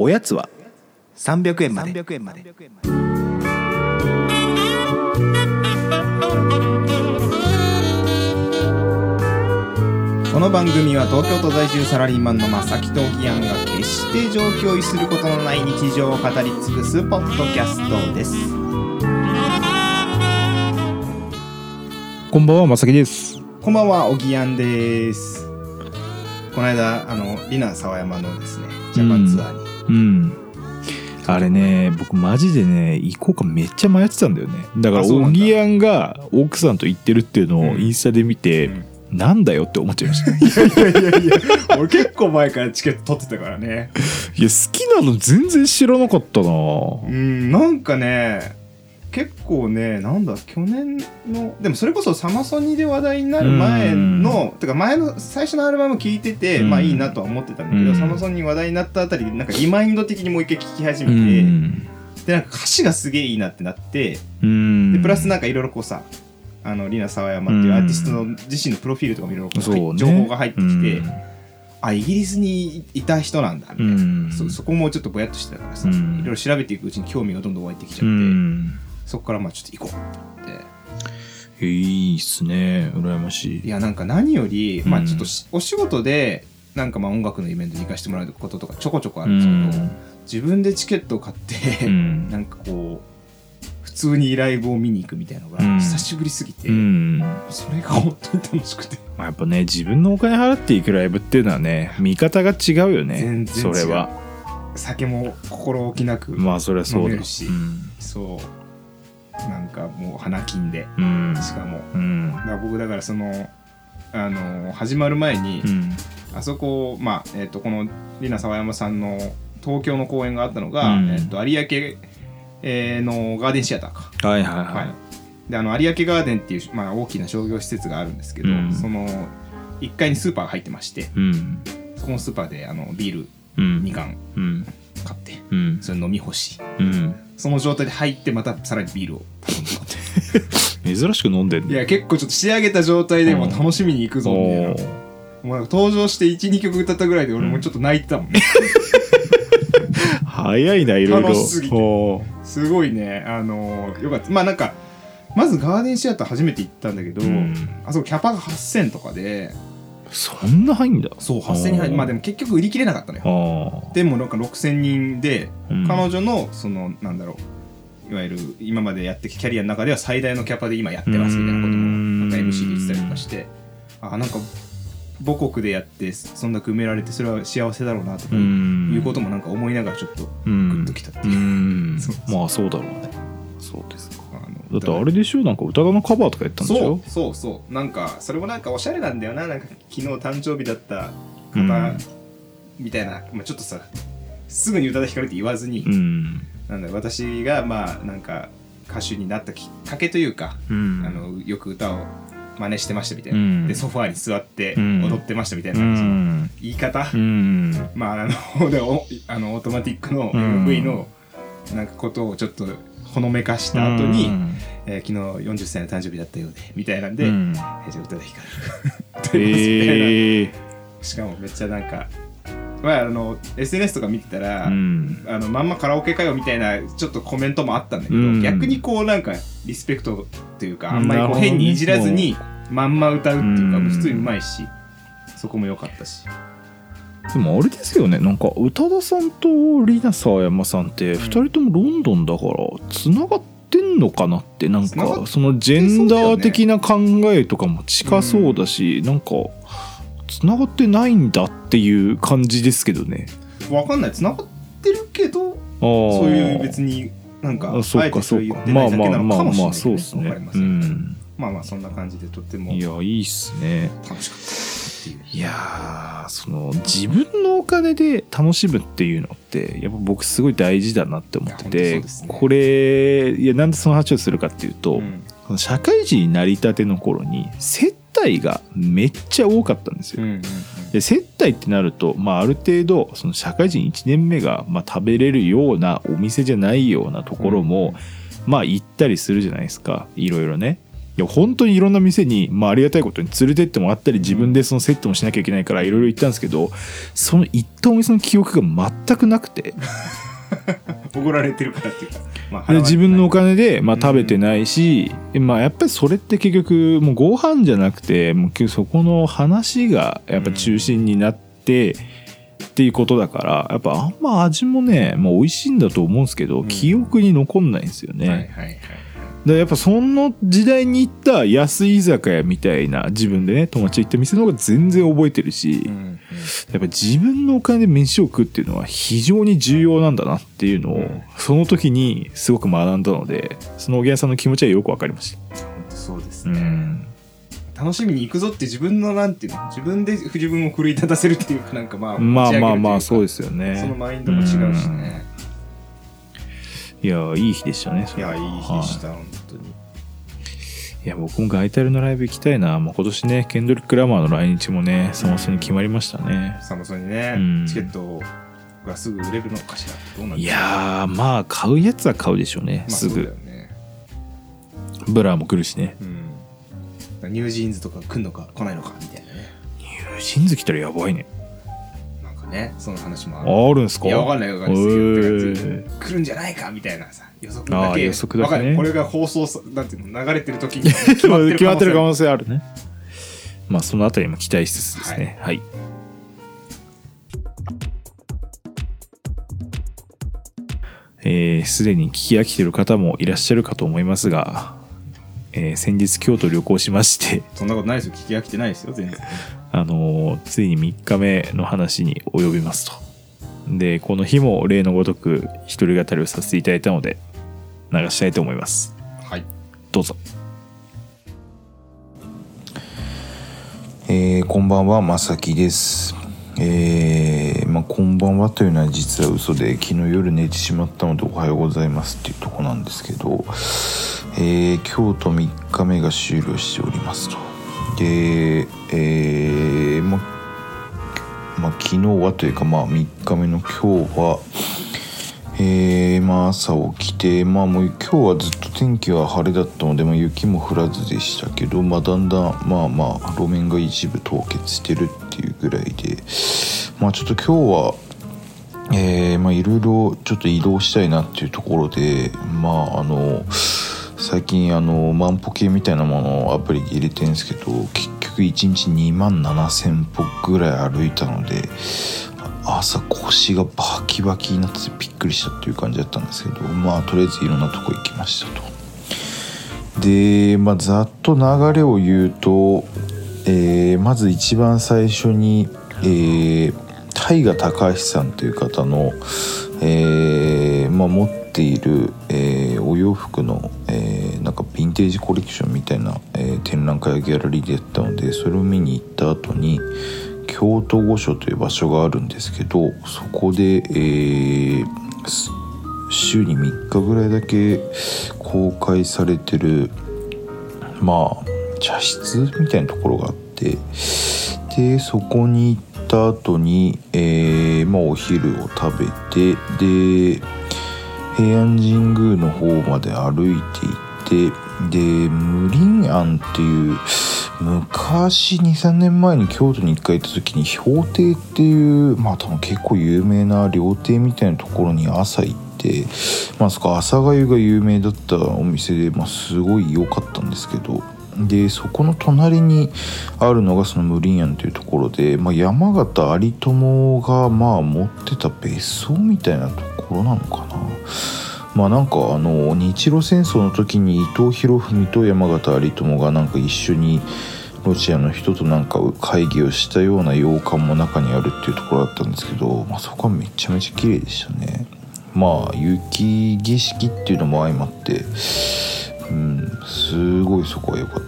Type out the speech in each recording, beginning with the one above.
おやつは300円まで。この番組は東京都在住サラリーマンの正木とおぎやんが決して上京することのない日常を語り尽くすポッドキャストです。こんばんは、まさきです。こんばんはおぎやんです。この間あのリナ沢山のですねジャパンツアーに、うん。あれね、僕マジでね、行こうかめっちゃ迷ってたんだよね。だから、あそうなんだおぎやんが奥さんと行ってるっていうのをうんインスタで見て、うんなんだよって思っちゃいました。い いやいやいや俺結構前からチケット取ってたからねや、好きなの全然知らなかったなうんなんかね結構ねなんだ去年のでもそれこそサマソニで話題になる前のてか前の最初のアルバム聴いてて、うん。まあいいなとは思ってたんだけど、うん。サマソニに話題になったあたりでなんかリマインド的にもう一回聴き始うめて、ん。でなんか歌詞がすげえいいなってなってうん。でプラスなんかいろいろこうさあのリナ沢山っていうアーティストの自身のプロフィールとかもいろいろ情報が入ってきて、うん。あイギリスにいた人なんだみたいな、うん。そそこもちょっとぼやっとしてたからさ、うん。いろいろ調べていくうちに興味がどんどん湧いてきちゃって、うん。そこからまあちょっと行こうって。いいっすね。羨ましい。いやなんか何より、まうん。あちょっとしお仕事でなんかまあ音楽のイベントに行かせてもらうこととかちょこちょこあうるんですけど、ん。自分でチケットを買って、うん。なんかこう普通にライブを見に行くみたいなのがうん。久しぶりすぎて、うん。それが本当に楽しくて。まあ、やっぱね自分のお金払っていくライブっていうのはね見方が違うよね。全然違う。それは。酒も心置きなく、まあそれはそうだ。飲めるし。そうなんかもう花金でうん。しかも。うん。だから僕だからそのあの始まる前に、うん。あそこ、まあえっとこのリナ沢山さんの東京の公演があったのが、うん。えっと有明、えーのガーデンシアターか、はいはいはい、はい、であの有明ガーデンっていう、まあ、大きな商業施設があるんですけど、うん。その1階にスーパーが入ってましてうん。そこのスーパーであのビールうん。2缶うん買って。うん。それ飲み干し。うん。その状態で入ってまたさらにビールを頼んでって。珍しく飲んでんいねや結構ちょっと仕上げた状態でもう楽しみに行くぞみたいな。もう登場して12曲歌ったぐらいで俺もちょっと泣いてたもんね、早いないろいろ。楽しすぎて。すごいね。あのーよかった。まあなんかまずガーデンシアター初めて行ったんだけど、うん。あそこキャパが8000とかでそんな入んだ。そう8000人入まあでもも結局売り切れなかったのよ。あでもなんか6000人で、うん。彼女のそのなんだろういわゆる今までやってきたキャリアの中では最大のキャパで今やってますみたいなこともなんか MC で言ってたりとかして。あなんか母国でやってそんなく埋められてそれは幸せだろうなとかういん。うこともなんか思いながらちょっとうグんッときたってう。いう、ん。そうまあそうだろうね。そうですだってあれでしょ？なんか歌のカバーとかやったんでしょ？そうそうそう。なんかそれもなんかおしゃれなんだよな。なんか昨日誕生日だった方うん。みたいな、まあ、ちょっとさすぐに宇多田ヒカルって言わずに、うん。なんだ私がまあなんか歌手になったきっかけというか、うん。あのよく歌を真似してましたみたいな、うん。でソファーに座ってうん。踊ってましたみたいうな、ん言い方、うん。まああの でおあのオートマティックのうん。MV のなんかことをちょっとほのめかした後に、えー昨日40歳の誕生日だったようでみたいなんで、うん。えーじゃあ宇多田ヒカル歌います。みたいなへえしかもめっちゃなんか、まあ、あの SNS とか見てたら、うん。あのまんまカラオケかよみたいなちょっとコメントもあったんだけど、うん。逆にこうなんかリスペクトというかあんまりこう変にいじらずにまんま歌うっていうか普通にうまいしそこも良かったしでもあれですよね。なんか宇多田さんとリナ沢山さんって2人ともロンドンだからつながってんのかなって。なんかそのジェンダー的な考えとかも近そうだし、なんかつながってないんだっていう感じですけどね。わかんない。繋がってるけどそういう別になんかあそうう言ってないだかまあまけなのかもしれあまあまあそうですね。まあまあそんな感じでとっても。いやいいっすね。楽しかったっていう。いやーその自分のお金で楽しむっていうのってやっぱ僕すごい大事だなって思ってて、ね。これいやなんでその話をするかっていうと、うん。社会人になりたての頃に接待がめっちゃ多かったんですよ。うんうんで接待ってなると、まあ、ある程度その社会人1年目が、まあ、食べれるようなお店じゃないようなところも、まあ行ったりするじゃないですか。いろいろね。や本当にいろんな店に、まあ、ありがたいことに連れてってもらったり自分でそのセットもしなきゃいけないからいろいろ行ったんですけどその行ったお店の記憶が全くなくて。おごられてるからっていうか、まあで自分のお金で、まあ、うん。食べてないし、まあ、やっぱりそれって結局もうご飯じゃなくてもうそこの話がやっぱ中心になって、っていうことだからやっぱあんま味もね、まあ、美味しいんだと思うんですけど、ん。記憶に残んないんですよね。はいはいはいでやっぱその時代に行った安い居酒屋みたいな自分でね友達と行った店の方が全然覚えてるし、うんうん。やっぱ自分のお金で飯を食うっていうのは非常に重要なんだなっていうのを、うん。その時にすごく学んだのでそのおげんさんの気持ちはよくわかりました。そうですね、うん。楽しみに行くぞって自分のなんていうの自分で自分を奮い立たせるっていうかなんかまあまあまあまあそううですよね。そのマインドも違うしねいやいい日でしたねいやいい日でした、本当に。い。や僕もガイタルのライブ行きたいな、まあ、今年ねケンドリック・ラマーの来日もねサマソに決まりましたね。サムソンにね、うん。チケットがすぐ売れるのかしらどうなんいですかやーまあ買うやつは買うでしょうね、まあすぐ。ね。 Blur も来るしね。うん。 NewJeans とか来んのか来ないのかみたいなね。 NewJeans 来たらやばいねねその話もある。あるんすか？いやわかんないわかんない。ですけどへてかー来るんじゃないかみたいなさ予測だけ。予これが放送さなんていうの流れてる時に決決まってる可能能性あるね。まあそのあたりも期待しつつですね。はい、えーすでに聞き飽きてる方もいらっしゃるかと思いますが、えー先日京都旅行しまして。そんなことないですよ。聞き飽きてないですよ全然あのーついに3日目の話に及びますとでこの日も例のごとく一人語りをさせていただいたので流したいと思いますはいどうぞえーこんばんは、まさきです。えーまあ、こんばんはというのは実は嘘で昨日夜寝てしまったのでおはようございますっていうとこなんですけど、えー京都3日目が終了しておりますと。で、えーま、まあ、昨日はというか、まあ、3日目の今日は、えーま、朝起きて、まあ、もう今日はずっと天気は晴れだったので、ま、雪も降らずでしたけど、ま、だんだんまあまあ路面が一部凍結してるっていうぐらいで、まあ、ちょっと今日はえまあいろいろちょっと移動したいなっていうところでまああの最近あの万歩計みたいなものをアプリで入れてるんですけど結局1日2万7,000歩ぐらい歩いたので朝腰がバキバキになってびっくりしたっていう感じだったんですけどまあとりあえずいろんなとこ行きましたと。で、まあ、ざっと流れを言うと、えーまず一番最初に、えー、大河高橋さんという方の、えーまあ、持っている、えーお洋服の、えーなんかヴィンテージコレクションみたいな、えー展覧会やギャラリーでやったのでそれを見に行った後に京都御所という場所があるんですけどそこで、えー週に3日ぐらいだけ公開されてるまあ茶室みたいなところがあってでそこに行った後に、えーまあ、お昼を食べてで平安神宮の方まで歩いて行ってで無林庵っていう昔23年前に京都に1回行った時に氷亭っていうまあ多分結構有名な料亭みたいなところに朝行ってまあそこ朝粥が有名だったお店で、まあ、すごい良かったんですけどでそこの隣にあるのがその無林庵というところで、まあ、山形有朋がまあ持ってた別荘みたいなところなのかな。まあなんかあの日露戦争の時に伊藤博文と山形有朋がなんか一緒にロシアの人となんか会議をしたような洋館も中にあるっていうところだったんですけど、まあ、そこはめちゃめちゃ綺麗でしたねまあ雪景色っていうのも相まってうんすごいそこは良かった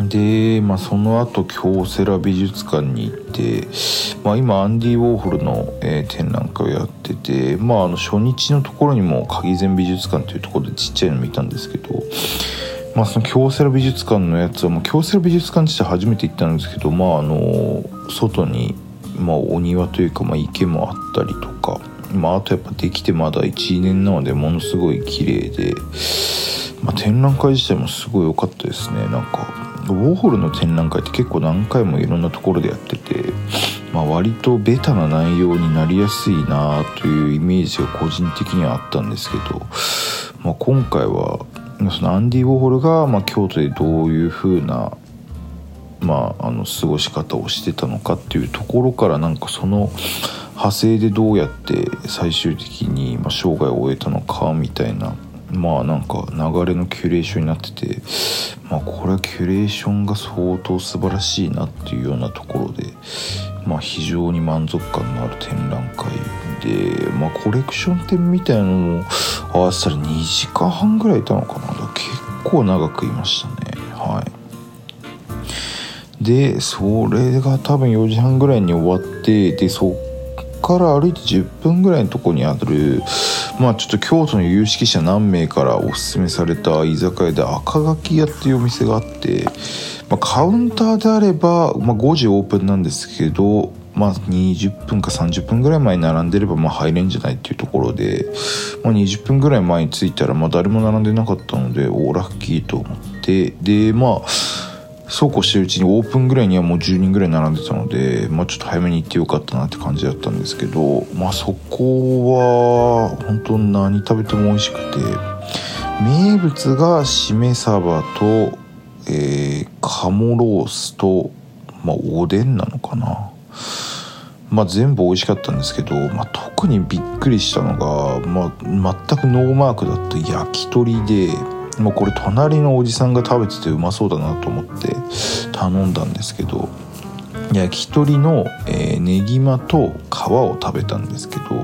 で、まあ、その後京セラ美術館に行って、まあ、今アンディ・ウォーホルの、えー展覧会をやってて、まあ、あの初日のところにも鍵膳美術館というところでちっちゃいの見たんですけど、まあ、その京セラ美術館のやつはもう京セラ美術館自体初めて行ったんですけど、まあ、あの外に、まあ、お庭というか、まあ、池もあったりとか、まあ、あとやっぱできてまだ1年なのでものすごい綺麗でまあ、展覧会自体もすごい良かったですねなんか。ウォーホルの展覧会って結構何回もいろんなところでやってて、まあ、割とベタな内容になりやすいなというイメージが個人的にはあったんですけど、まあ、今回はそのアンディ・ウォーホルがま京都でどういう風なまあ、あの過ごし方をしてたのかっていうところからなんかその派生でどうやって最終的にま生涯を終えたのかみたいなまあなんか流れのキュレーションになっててまあこれはキュレーションが相当素晴らしいなっていうようなところでまあ非常に満足感のある展覧会でまあコレクション展みたいなのも合わせたら2時間半ぐらいいたのかな。結構長くいましたね。はい。でそれが多分4時半ぐらいに終わってでそっから歩いて10分ぐらいのとこにあるまあちょっと京都の有識者何名からおすすめされた居酒屋で赤垣屋っていうお店があって、まあ、カウンターであれば、まあ、5時オープンなんですけどまあ、20分か30分ぐらい前に並んでればまあ入れんじゃないっていうところで、まあ、20分ぐらい前に着いたらまあ誰も並んでなかったのでおラッキーと思ってでまあそうこうしてるうちにオープンぐらいにはもう10人ぐらい並んでたので、まあ、ちょっと早めに行ってよかったなって感じだったんですけど、まあ、そこは本当何食べても美味しくて名物がしめ鯖と、えー、鴨ロースと、まあ、おでんなのかな。まあ、全部美味しかったんですけど、まあ、特にびっくりしたのが、まあ、全くノーマークだった焼き鳥でもうこれ隣のおじさんが食べててうまそうだなと思って頼んだんですけど焼き鳥の、えー、ネギマと皮を食べたんですけど、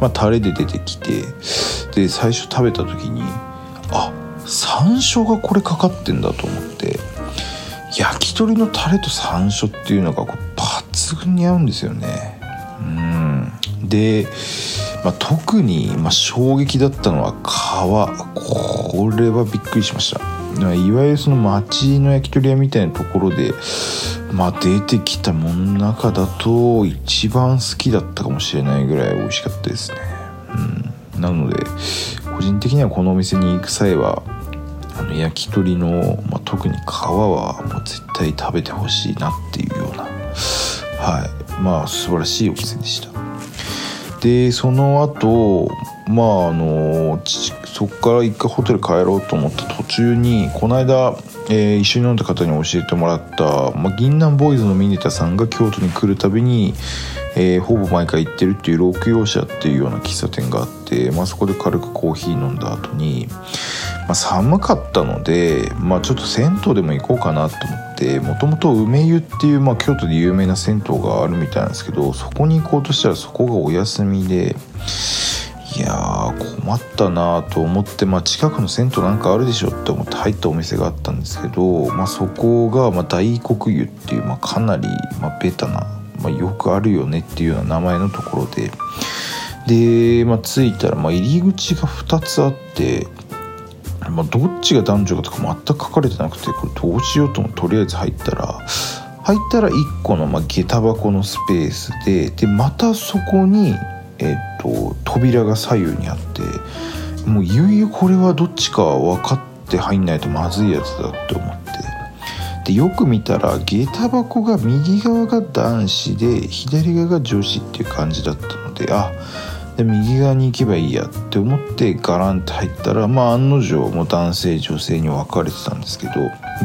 まあ、タレで出てきてで最初食べた時にあ山椒がこれかかってんだと思って焼き鳥のタレと山椒っていうのがこう抜群に合うんですよね。うん。でまあ、特に、まあ、衝撃だったのは皮これはびっくりしました。いわゆるその町の焼き鳥屋みたいなところで、まあ、出てきたものの中だと一番好きだったかもしれないぐらい美味しかったですね、うん、なので個人的にはこのお店に行く際はあの焼き鳥の、まあ、特に皮はもう絶対食べてほしいなっていうような。はい。まあ素晴らしいお店でした。でその後まああのそこから一回ホテル帰ろうと思った途中にこの間、えー、一緒に飲んだ方に教えてもらった、まあ、銀杏ボーイズのミネタさんが京都に来るたびに、えー、ほぼ毎回行ってるっていう六葉社っていうような喫茶店があって、まあ、そこで軽くコーヒー飲んだ後にまあ、寒かったので、まあ、ちょっと銭湯でも行こうかなと思ってもともと梅湯っていう、まあ、京都で有名な銭湯があるみたいなんですけどそこに行こうとしたらそこがお休みでいやー困ったなと思って、まあ、近くの銭湯なんかあるでしょって思って入ったお店があったんですけど、まあ、そこが、まあ、大黒湯っていう、まあ、かなり、まあ、ベタな、まあ、よくあるよねっていうような名前のところで。で、まあ、着いたら、まあ、入り口が2つあってまあ、どっちが男女かとか全く書かれてなくてこれどうしようともとりあえず入ったら入ったら1個のまあ下駄箱のスペースででまたそこに、えっと扉が左右にあってもういよいよこれはどっちか分かって入んないとまずいやつだって思って。でよく見たら下駄箱が右側が男子で左側が女子っていう感じだったのであっで右側に行けばいいやって思ってガランって入ったらまあ案の定もう男性女性に分かれてたんですけど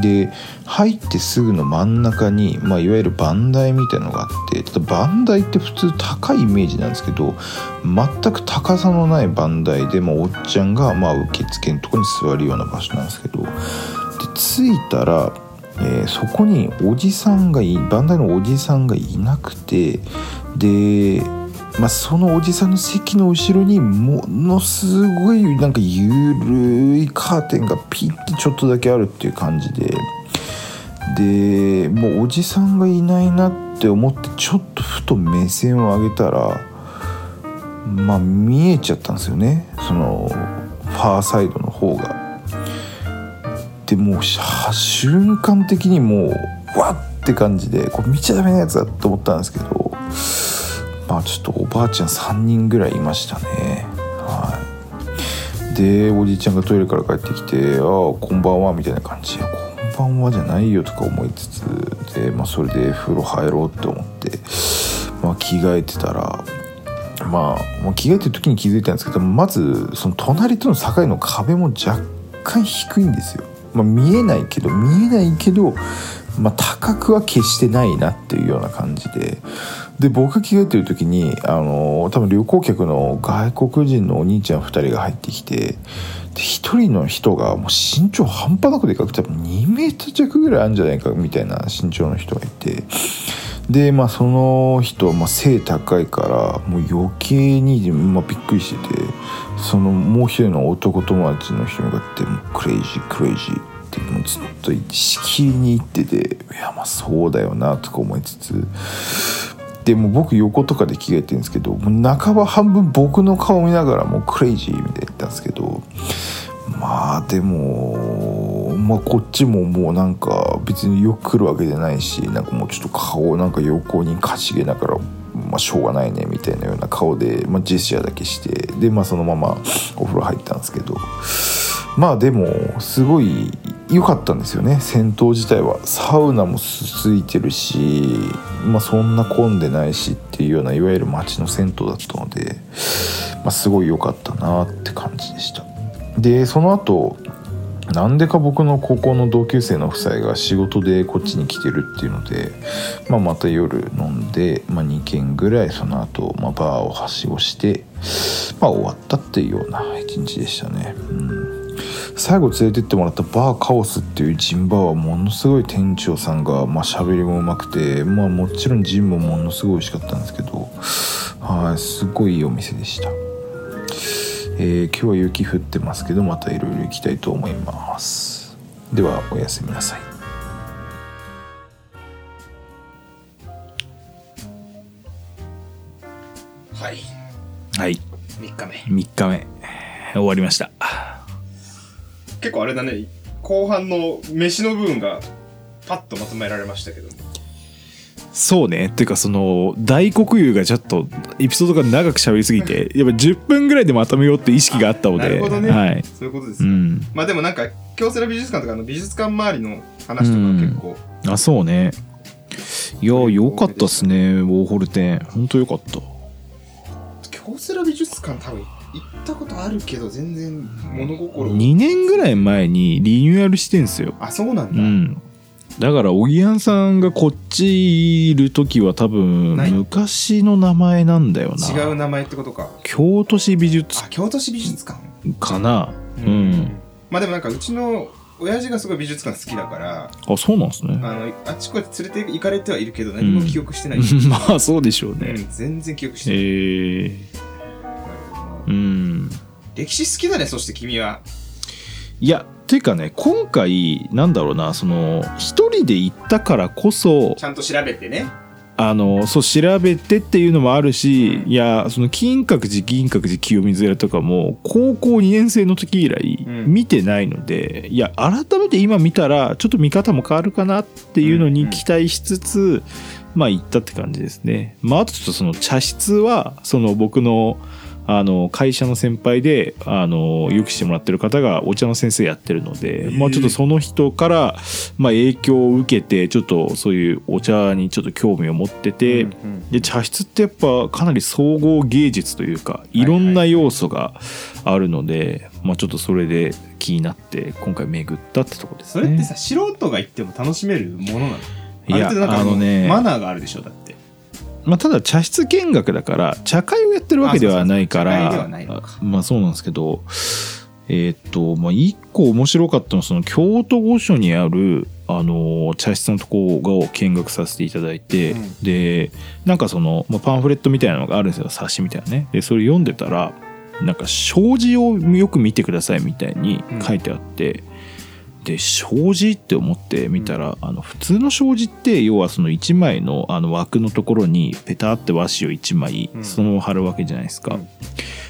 で入ってすぐの真ん中に、まあ、いわゆる番台みたいのがあってただ番台って普通高いイメージなんですけど全く高さのない番台で、まあ、おっちゃんが、まあ、受付のとこに座るような場所なんですけどで着いたらえー、そこにおじさんがい番台のおじさんがいなくてでまあ、そのおじさんの席の後ろにものすごいなんかゆるいカーテンがピッてちょっとだけあるっていう感じで。でもうおじさんがいないなって思ってちょっとふと目線を上げたらまあ見えちゃったんですよね。そのファーサイドの方が。でもう瞬間的にもうわって感じでこれ見ちゃダメなやつだと思ったんですけど。まあちょっとおばあちゃん3人ぐらいいましたね。はい。でおじいちゃんがトイレから帰ってきて「ああこんばんは」みたいな感じ「こんばんは」じゃないよとか思いつつで、まあ、それで風呂入ろうって思って、まあ、着替えてたらまあもう着替えてる時に気づいたんですけどまずその隣との境の壁も若干低いんですよ。まあ、見えないけど見えないけど、まあ、高くは決してないなっていうような感じで。で僕が着替えてる時にあの多分旅行客の外国人のお兄ちゃん2人が入ってきてで1人の人がもう身長半端なくでかくて多分2メートル弱ぐらいあるんじゃないかみたいな身長の人がいて。でまあその人、まあ、背高いからもう余計に、まあ、びっくりしててそのもう一人の男友達の人に向かって「もクレイジークレイジー」ってもうずっとしきりに言ってていやまあそうだよなとか思いつつでも僕横とかで着替えてるんですけどもう半ば半分僕の顔見ながらもう crazy みたいな言ったんですけどまあでも、まあ、こっちももうなんか別によく来るわけじゃないしなんかもうちょっと顔をなんか横にかしげながら、まあ、しょうがないねみたいなような顔で、まあ、ジェスチャーだけしてで、まあ、そのままお風呂入ったんですけどまあでもすごい良かったんですよね銭湯自体はサウナもすついてるし、まあ、そんな混んでないしっていうようないわゆる街の銭湯だったので、まあ、すごい良かったなって感じでした。でその後なんでか僕の高校の同級生の夫妻が仕事でこっちに来てるっていうので、まあ、また夜飲んで、まあ、2軒ぐらいその後、まあバーをはしごして、まあ、終わったっていうような一日でしたね。うん最後連れてってもらったバーカオスっていうジンバーはものすごい店長さんがまあ喋りもうまくて、まあ、もちろんジンもものすごい美味しかったんですけどはいすごいいいお店でした。えー今日は雪降ってますけどまたいろいろ行きたいと思います。ではおやすみなさい。はい。はい。3日目。3日目。終わりました結構あれだね。後半の飯の部分がパッとまとめられましたけど。そうね。っていうかその大黒湯がちょっとエピソードが長く喋りすぎて やっぱ10分ぐらいでまとめようって意識があったのでなるほどね、はい。そういうことですね、うん。まあでもなんか京セラ美術館とかあの美術館周りの話とか結構、あそうね。いや良かったっすねウォーホル展ほんと良かった。京セラ美術館多分行ったことあるけど全然物心2年ぐらい前にリニューアルしてんすよ。あそうなんだ、うん。だからおぎやんさんがこっちいる時は多分昔の名前なんだよな。違う名前ってことか。京都市美術あ京都市美術館。かな。うん、まあでもなんかうちの親父がすごい美術館好きだからあそうなんですね。あのあっちこっち連れて行かれてはいるけど何も記憶してない、まあそうでしょうね、うん全然記憶しえてない、ー、なるほどうなん。歴史好きだねそして君は。いやていうかね今回なんだろうなその一人で行ったからこそちゃんと調べてね。あのそう調べてっていうのもあるしいやその金閣寺銀閣寺清水寺とかも高校2年生の時以来うん。見てないので、いや改めて今見たらちょっと見方も変わるかなっていうのに期待しつつ、まあ行ったって感じですね。まああとちょっとその茶室はその僕のあの会社の先輩であのよくしてもらってる方がお茶の先生やってるので、まあちょっとその人から、まあ、影響を受けてちょっとそういうお茶にちょっと興味を持ってて、うんうん。で茶室ってやっぱかなり総合芸術というかいろんな要素があるので、まあちょっとそれで気になって今回巡ったってとこですね。それってさ素人が行っても楽しめるものなの？いやあのねマナーがあるでしょだってまあ、ただ茶室見学だから茶会をやってるわけではないからまあそうなんですけどえーっとまあ一個面白かったのはその京都御所にあるあの茶室のところを見学させていただいて、うん。でなんかその、まあ、パンフレットみたいなのがあるんですよ冊子みたいなね。でそれ読んでたらなんか障子をよく見てくださいみたいに書いてあって、で障子って思って見たら、あの普通の障子って要はその1枚のあの枠のところにペタって和紙を1枚うん。そのまま貼るわけじゃないですか、うん。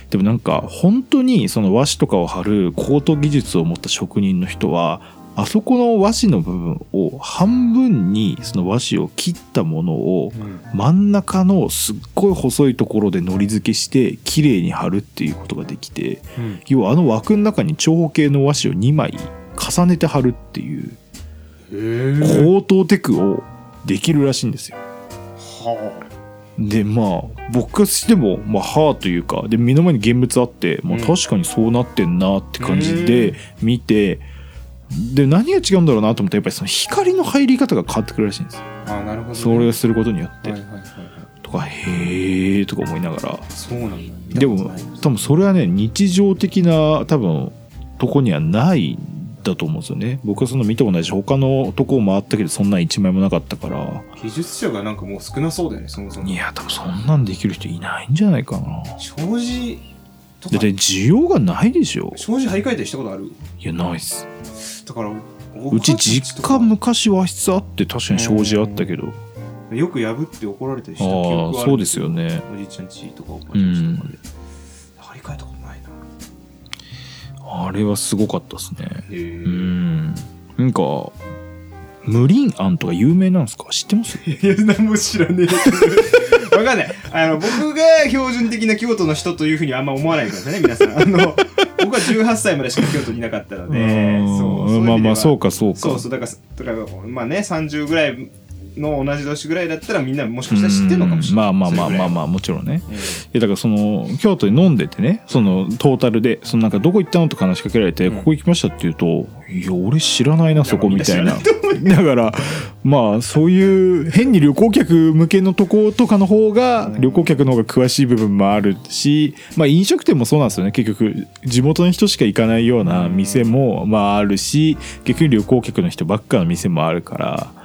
でもなんか本当にその和紙とかを貼る高等技術を持った職人の人はあそこの和紙の部分を半分にその和紙を切ったものを真ん中のすっごい細いところで糊付けして綺麗に貼るっていうことができてうん。要はあの枠の中に長方形の和紙を2枚重ねて貼るっていう高等テクをできるらしいんですよ。はでまあ僕からしてもまあはあというかで目の前に現物あって、まあ、うん。確かにそうなってんなって感じで見て、で何が違うんだろうなと思ったらやっぱりその光の入り方が変わってくるらしいんですよ。ああなるほどね。それをすることによって、はいはいはいはい。とかへえとか思いながら。そうなんだ。でも多分それはね日常的な多分とこにはないんだと思うんですよね。僕はその見たことないし他のとこを回ったけどそんなん一枚もなかったから。技術者がなんかもう少なそうだよねそもそも。いや多分そんなんできる人いないんじゃないかな。障子だって需要がないでしょ。障子張り替えたりしたことある？いやないっす。だからうち実家昔和室あって確かに障子あったけど。よく破って怒られたりしあた記憶はあるあそうですよね。おじいちゃんちとかおばあちゃんちとかで、張り替えたことあれはすごかったですね。うん。なんか無輪案とか有名なんですか？知ってます？いや何も知らねえ。わかんない。あの僕が標準的な京都の人というふうにあんま思わないでくださいね皆さん。あの僕は18歳までしか京都にいなかったのでうん。そうそうまあまあそうかそうか。そうそうだからだからまあね30ぐらいの同じ年ぐらいだったらみんなもしかしたら知ってるのかもしれない。まあまあまあまあまあ、あもちろんね。うん。いやだからその京都に飲んでてねそのトータルでそのなんかどこ行ったのとか話しかけられて、うん。ここ行きましたって言うといや俺知らないなそこみたいな。だからまあそういう変に旅行客向けのとことかの方がうん。旅行客の方が詳しい部分もあるしまあ飲食店もそうなんですよね。結局地元の人しか行かないような店もまああるし結局旅行客の人ばっかの店もあるから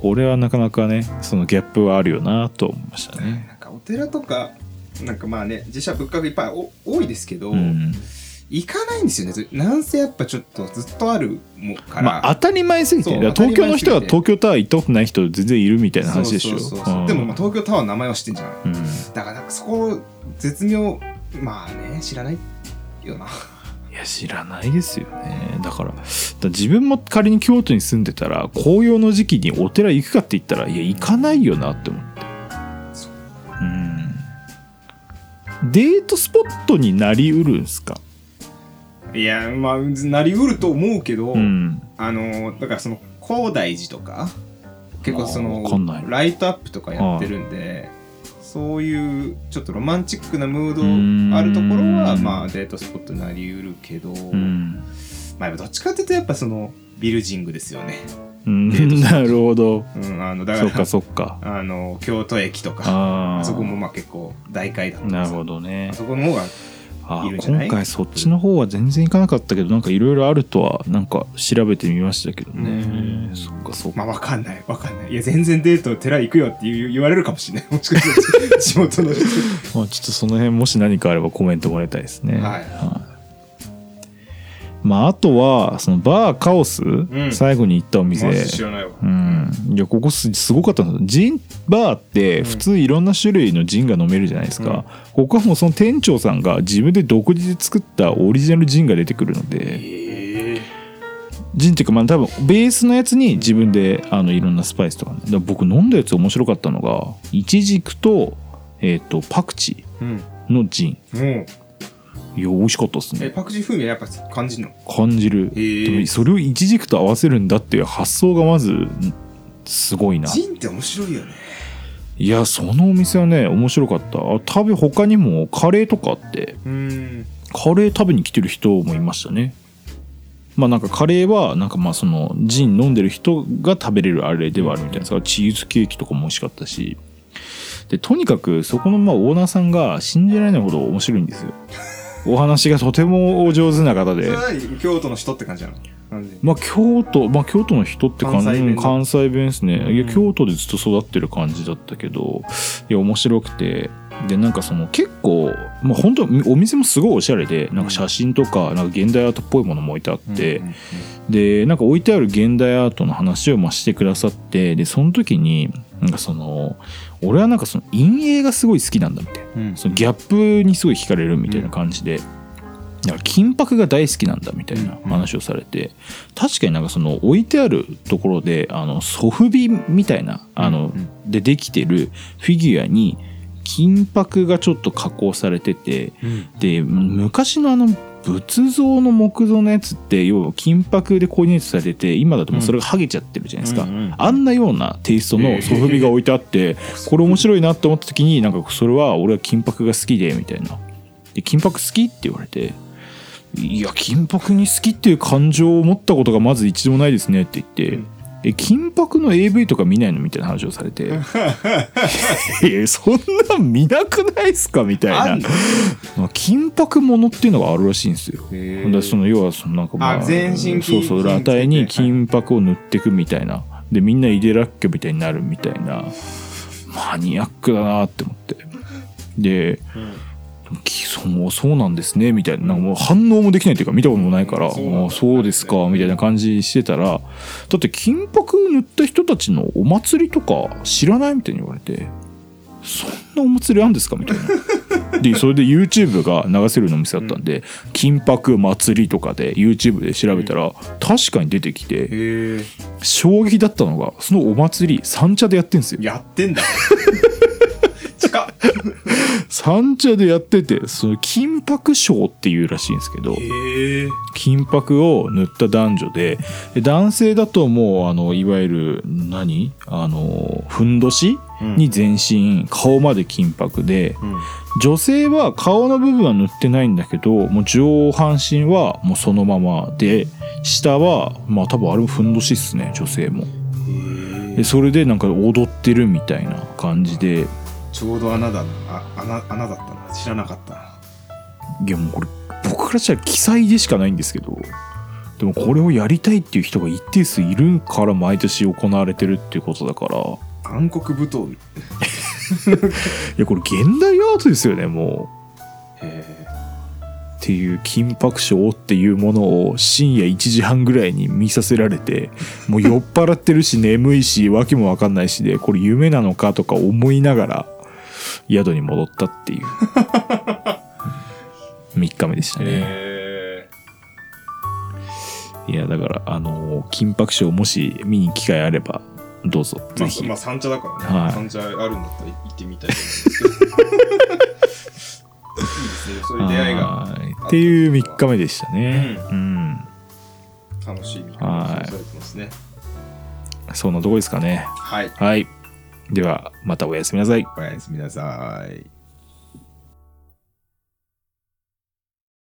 これはなかなかねそのギャップはあるよなと思いましたね。なんかお寺とかなんかまあね自社仏閣いっぱいお多いですけど、うん。行かないんですよね。ずなんせやっぱちょっとずっとあるもから、まあ当たり前すぎて東京の人は東京タワー行ったことない人全然いるみたいな話でしょ。そうでもまあ東京タワーの名前は知ってんじゃん。うん。だからそこ絶妙。まあね知らないよな。いや知らないですよね。だからだから自分も仮に京都に住んでたら紅葉の時期にお寺行くかって言ったらいや行かないよなって思って。そううん。デートスポットになりうるんすか？いやまあなりうると思うけど、うん。あのだからその高大寺とか結構そのライトアップとかやってるんでそういうちょっとロマンチックなムーん。ドあるところはまあデートスポットになりうるけど、うん、まあどっちかっていうとやっぱそのビルジングですよね。なるほど。うん、あのだからそっかそっか。あの京都駅とか。ああそこもあまあ結構大会だったんなるほどね。あそこの方があいるんじゃない？今回そっちの方は全然行かなかったけどなんかいろいろあるとはなんか調べてみましたけどね。うん。そっかそっか。まあわかんない。わかんない。いや全然デート寺行くよって言われるかもしれない。もしかしたら地元の人。まあちょっとその辺もし何かあればコメントもらいたいですね。はいまああとはそのバーカオス、ん。最後に行ったお店。マジ知らないわ。うん、いやここすすごかったんですよジンバーって普通いろんな種類のジンが飲めるじゃないですか、ここはもうその店長さんが自分で独自で作ったオリジナルジンが出てくるので。ええ。ジンっていうかまあ多分ベースのやつに自分であのいろんなスパイスとか,、ね、だから僕飲んだやつ面白かったのがイチジクと,、えー、とパクチうん。ーのジンいや美味しかったですね。えパクチー風味はやっぱ感じるの？感じる、でもそれをイチジクと合わせるんだっていう発想がまずんすごいな。ジンって面白いよね。いやそのお店はね面白かった。あ食べ他にもカレーとかあって。うん。カレー食べに来てる人もいましたね。まあなんかカレーはなんかまあそのジン飲んでる人が食べれるあれではあるみたいな。ん。ですがチーズケーキとかも美味しかったし。でとにかくそこのまあオーナーさんが信じられないほど面白いんですよお話がとてもお上手な方で。京都の人って感じなの？まあ京都、まあ京都の人って感じ関西弁ですね。いや、うん。京都でずっと育ってる感じだったけど、いや、面白くて、で、なんかその結構、まあ本当お店もすごいおしゃれで、なんか写真とか、なんか現代アートっぽいものも置いてあって、で、なんか置いてある現代アートの話をまあしてくださって、で、その時に、なんかその、俺はなんかその陰影がすごい好きなんだみたいな。うん。そのギャップにすごい惹かれるみたいな感じで、だから金箔が大好きなんだみたいな話をされて、確かになんかその置いてあるところであのソフビみたいなあの、うん。でできてるフィギュアに金箔がちょっと加工されててで昔のあの仏像の木造のやつって要は金箔でコーディネートされてて今だともうそれが剥げちゃってるじゃないですか、うんうんうん。あんなようなテイストのソフビが置いてあって、これ面白いなって思った時になんかそれは俺は金箔が好きでみたいな。で金箔好きって言われていや金箔に好きっていう感情を持ったことがまず一度もないですねって言って、うんえ金箔の AV とか見ないのみたいな話をされて。えそんなん見なくないっすかみたいな。金箔ものっていうのがあるらしいんですよ。だその要はそのなんかまああ全身金そうそう金裸体に金箔を塗ってくみたいな。でみんなイデラッキョみたいになるみたいな。マニアックだなって思って。できそうそうなんですねみたいななんかもう反応もできないというか見たこともないから、そうなんそうですかみたいな感じしてたらだって金箔塗った人たちのお祭りとか知らないみたいに言われてそんなお祭りあるんですかみたいな。でそれで YouTube が流せるのお店だったんで、金箔祭りとかで YouTube で調べたら、確かに出てきて衝撃だったのがそのお祭り三茶でやってんですよ。やってんだ三茶でやっててその金箔ショーっていうらしいんですけど金箔を塗った男女でで男性だともうあのいわゆる何？あのふんどし？に全身顔まで金箔でうん。女性は顔の部分は塗ってないんだけどもう上半身はもうそのままで下はまあ多分あれもふんどしっすね女性も。でそれでなんか踊ってるみたいな感じでちょうど穴だなあ穴穴だったな。知らなかったな。いやもうこれ僕からしたら記載でしかないんですけどでもこれをやりたいっていう人が一定数いるから毎年行われてるっていうことだから。暗黒舞踏。いやこれ現代アートですよねもう。へえ。っていう金箔ショーっていうものを深夜1時半ぐらいに見させられてもう酔っ払ってるし眠いし訳も分かんないしでこれ夢なのかとか思いながら宿に戻ったっていう。3日目でしたね。へいやだからあのー金箔ショーもし見に機会あればどうぞ。えまぜひ、あまあ三茶だからね、はい。三茶あるんだったら行ってみたいと思うんです。け どいいですね。そういう出会いがはい。っていう3日目でしたね。ううん、楽しい。されてますね。そんなとこですかね。はい。はいではまたおやすみなさい。おやすみなさい。